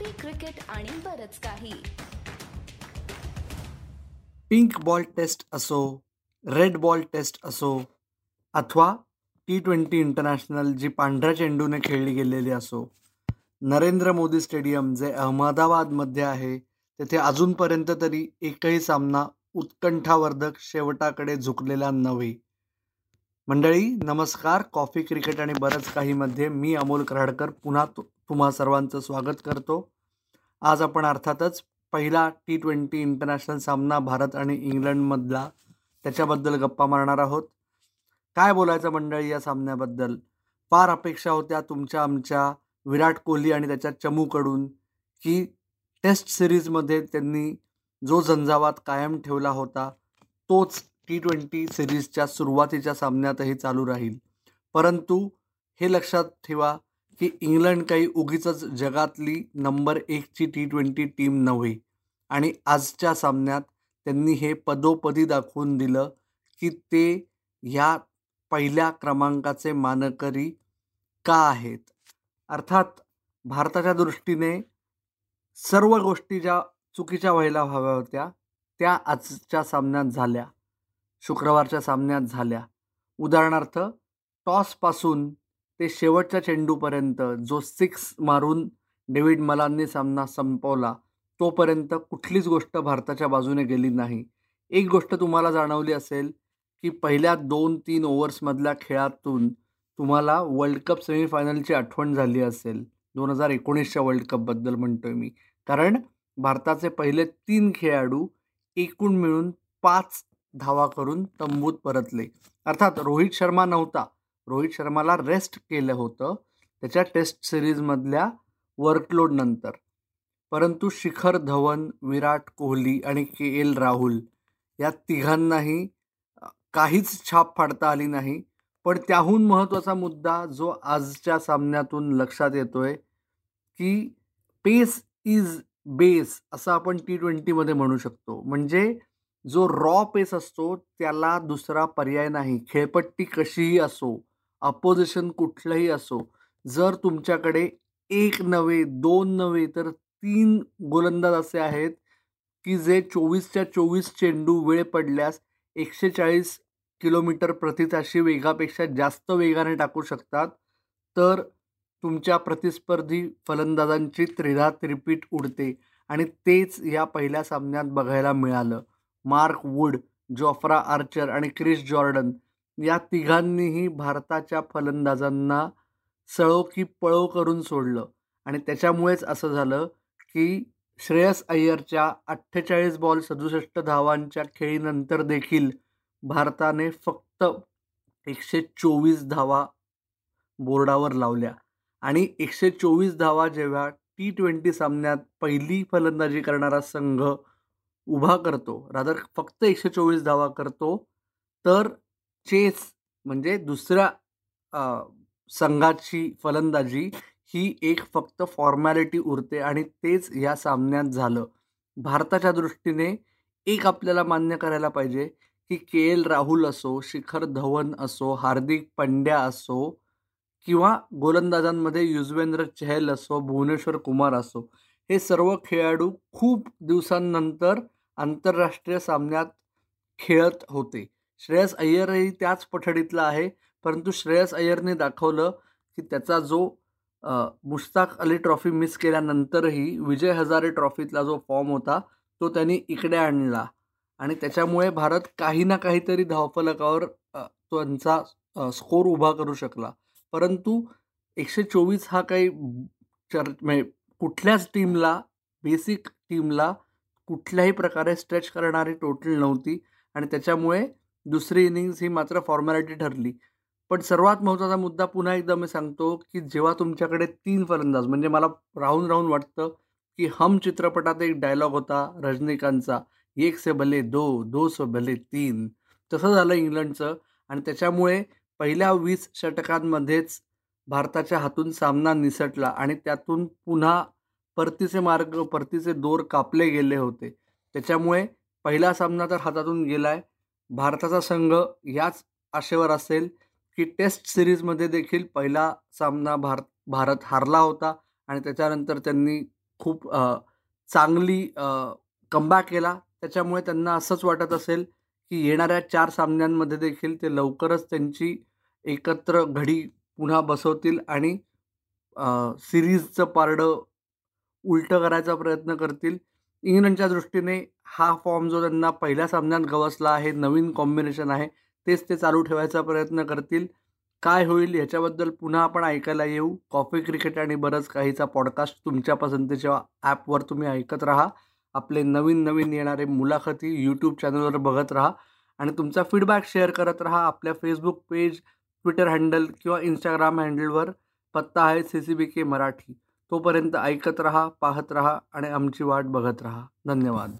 Coffee cricket आणि बरच काही. पिंक बॉल टेस्ट असो रेड बॉल टेस्ट असो अथवा टी ट्वेंटी इंटरनॅशनल जी पांढऱ्या चेंडूने खेळली गेलेली असो नरेंद्र मोदी स्टेडियम जे अहमदाबादमध्ये आहे तेथे अजूनपर्यंत तरी एकही सामना उत्कंठावर्धक शेवटाकडे झुकलेला नव्हे. मंडळी नमस्कार. कॉफी क्रिकेट आणि बरंच काहीमध्ये मी अमोल कराडकर पुन्हा तुम्हा सर्वांचं स्वागत करतो. आज आपण अर्थातच पहिला टी ट्वेंटी इंटरनॅशनल सामना भारत आणि इंग्लंडमधला. त्याच्याबद्दल गप्पा मारणार आहोत. काय बोलायचं मंडळी या सामन्याबद्दल? फार अपेक्षा होत्या तुमच्या आमच्या विराट कोहली आणि त्याच्या चमूकडून की टेस्ट सिरीजमध्ये त्यांनी जो झंझावात कायम ठेवला होता तोच टी ट्वेंटी सिरीजच्या सुरुवातीच्या सामन्यातही चालू राहील. परंतु हे लक्षात ठेवा की इंग्लंड काही उगीच जगातली नंबर एकची टी ट्वेंटी टीम नव्हे. आणि आजच्या सामन्यात त्यांनी हे पदोपदी दाखवून दिलं की ते ह्या पहिल्या क्रमांकाचे मानकरी का आहेत? अर्थात भारताच्या दृष्टीने सर्व गोष्टी ज्या चुकीच्या व्हायला हव्या होत्या त्या आजच्या सामन्यात झाल्या. शुक्रवारच्या सामन्यात झाल्या. उदाहरणार्थ टॉसपासून ते शेवटच्या चेंडूपर्यंत जो सिक्स मारून डेव्हिड मलांनी सामना संपवला तोपर्यंत कुठलीच गोष्ट भारताच्या बाजूने गेली नाही. एक गोष्ट तुम्हाला जाणवली असेल की पहिल्या दोन तीन ओव्हर्समधल्या खेळातून तुम्हाला वर्ल्ड कप सेमीफायनलची आठवण झाली असेल. दोन हजार एकोणीसच्या वर्ल्ड कपबद्दल म्हणतो आहे मी. कारण भारताचे पहिले तीन खेळाडू एकूण मिळून पाच धावा करून तंबूत परतले. अर्थात रोहित शर्मा नव्हता रोहित शर्माला रेस्ट केलं होतं त्याच्या टेस्ट सिरीजमधल्या वर्कलोडनंतर परंतु शिखर धवन विराट कोहली आणि के एल राहुल या तिघांनाही काहीच छाप फाडता आली नाही. पण त्याहून महत्त्वाचा मुद्दा जो आजच्या सामन्यातून लक्षात येतोय की पेस इज बेस असं आपण टी ट्वेंटीमध्ये म्हणू शकतो. म्हणजे जो रॉ पेस असतो त्याला दुसरा पर्याय नाही. खेळपट्टी कशीही असो अपोजिशन कुठलंही असो जर तुमच्याकडे एक नव्हे दोन नव्हे तर तीन गोलंदाज असे आहेत की जे चोवीसच्या चोवीस चेंडू वेळ पडल्यास एकशे चाळीस किलोमीटर प्रतिताशी वेगापेक्षा जास्त वेगाने टाकू शकतात. तर तुमच्या प्रतिस्पर्धी फलंदाजांची त्रिधा त्रिपीट उडते आणि तेच या पहिल्या सामन्यात बघायला मिळालं. मार्क वूड जॉफ्रा आर्चर आणि क्रिस जॉर्डन या तिघांनीही भारताच्या फलंदाजांना सळो की पळो करून सोडलं. आणि त्याच्यामुळेच असं झालं की श्रेयस अय्यरच्या अठ्ठेचाळीस बॉल सदुसष्ट धावांच्या खेळीनंतर देखील भारताने फक्त एकशे चोवीस धावा बोर्डावर लावल्या. आणि एकशे चोवीस धावा जेव्हा टी ट्वेंटी सामन्यात पहिली फलंदाजी करणारा संघ उभा करतो रादर फक्त एकशे चोवीस धावा करतो तर चेस म्हणजे दुसऱ्या संघाची फलंदाजी ही एक फक्त फॉर्मॅलिटी उरते आणि तेच या सामन्यात झालं. भारताच्या दृष्टीने एक आपल्याला मान्य करायला पाहिजे की के एल राहुल असो शिखर धवन असो हार्दिक पंड्या असो किंवा गोलंदाजांमध्ये युजवेंद्र चहल असो भुवनेश्वर कुमार असो हे सर्व खेळाडू खूप दिवसांनंतर आंतरराष्ट्रीय सामन्यात खेळत होते. श्रेयस अय्यरही त्याच पठडीतला आहे. परंतु श्रेयस अय्यरने दाखवलं की त्याचा जो मुश्ताक अली ट्रॉफी मिस केल्यानंतरही विजय हजारे ट्रॉफीतला जो फॉर्म होता तो त्यांनी इकडे आणला. आणि त्याच्यामुळे भारत काही ना काहीतरी धावफलकावर त्यांचा स्कोर उभा करू शकला. परंतु एकशे चोवीस हा काही चर म्हणजे कुठल्याच टीमला बेसिक टीमला कुठल्याही प्रकारे स्ट्रेच करणारी टोटल नव्हती. आणि त्याच्यामुळे दुसरी इनिंग्स ही मात्र फॉर्मॅलिटी ठरली. पण सर्वात महत्त्वाचा मुद्दा पुन्हा एकदा मी सांगतो की जेव्हा तुमच्याकडे तीन फलंदाज म्हणजे मला राहून राहून वाटतं की हम चित्रपटात एक डायलॉग होता रजनीकांतचा एक से भले दो दो से भले तीन. तसं झालं इंग्लंडचं आणि त्याच्यामुळे पहिल्या वीस षटकांमध्येच भारताच्या हातून सामना निसटला आणि त्यातून पुन्हा परतीचे मार्ग परतीचे दोर कापले गेले होते. त्याच्यामुळे पहिला सामना तर हातातून गेला आहे भारताचा संघ याच आशेवर असेल की टेस्ट सिरीजमध्ये देखील पहिला सामना भारत भारत हारला होता आणि त्याच्यानंतर त्यांनी खूप चांगली कमबॅक केला. त्याच्यामुळे त्यांना असंच वाटत असेल की येणाऱ्या चार सामन्यांमध्ये देखील ते लवकरच त्यांची एकत्र घडी पुन्हा बसवतील आणि सिरीजचं पारडं उलटं करायचा प्रयत्न करतील. इंग्लंडच्या दृष्टीने हा फॉर्म जो त्यांना पहिल्या सामन्यात गवसला आहे नवीन कॉम्बिनेशन आहे तेच ते चालू ठेवायचा प्रयत्न करतील. काय होईल ह्याच्याबद्दल पुन्हा आपण ऐकायला येऊ. कॉफी क्रिकेट आणि बरंच काहीचा पॉडकास्ट तुमच्या पसंतीच्या ॲपवर तुम्ही ऐकत राहा. आपले नवीन नवीन येणारे मुलाखती यूट्यूब चॅनलवर बघत राहा. आणि तुमचा फीडबॅक शेअर करत राहा आपल्या फेसबुक पेज ट्विटर हँडल किंवा इंस्टाग्राम हँडलवर पत्ता आहे C C B K Marathi. तोपर्यंत ऐकत रहा पाहत रहा आणि आमची वाट बघत रहा. धन्यवाद.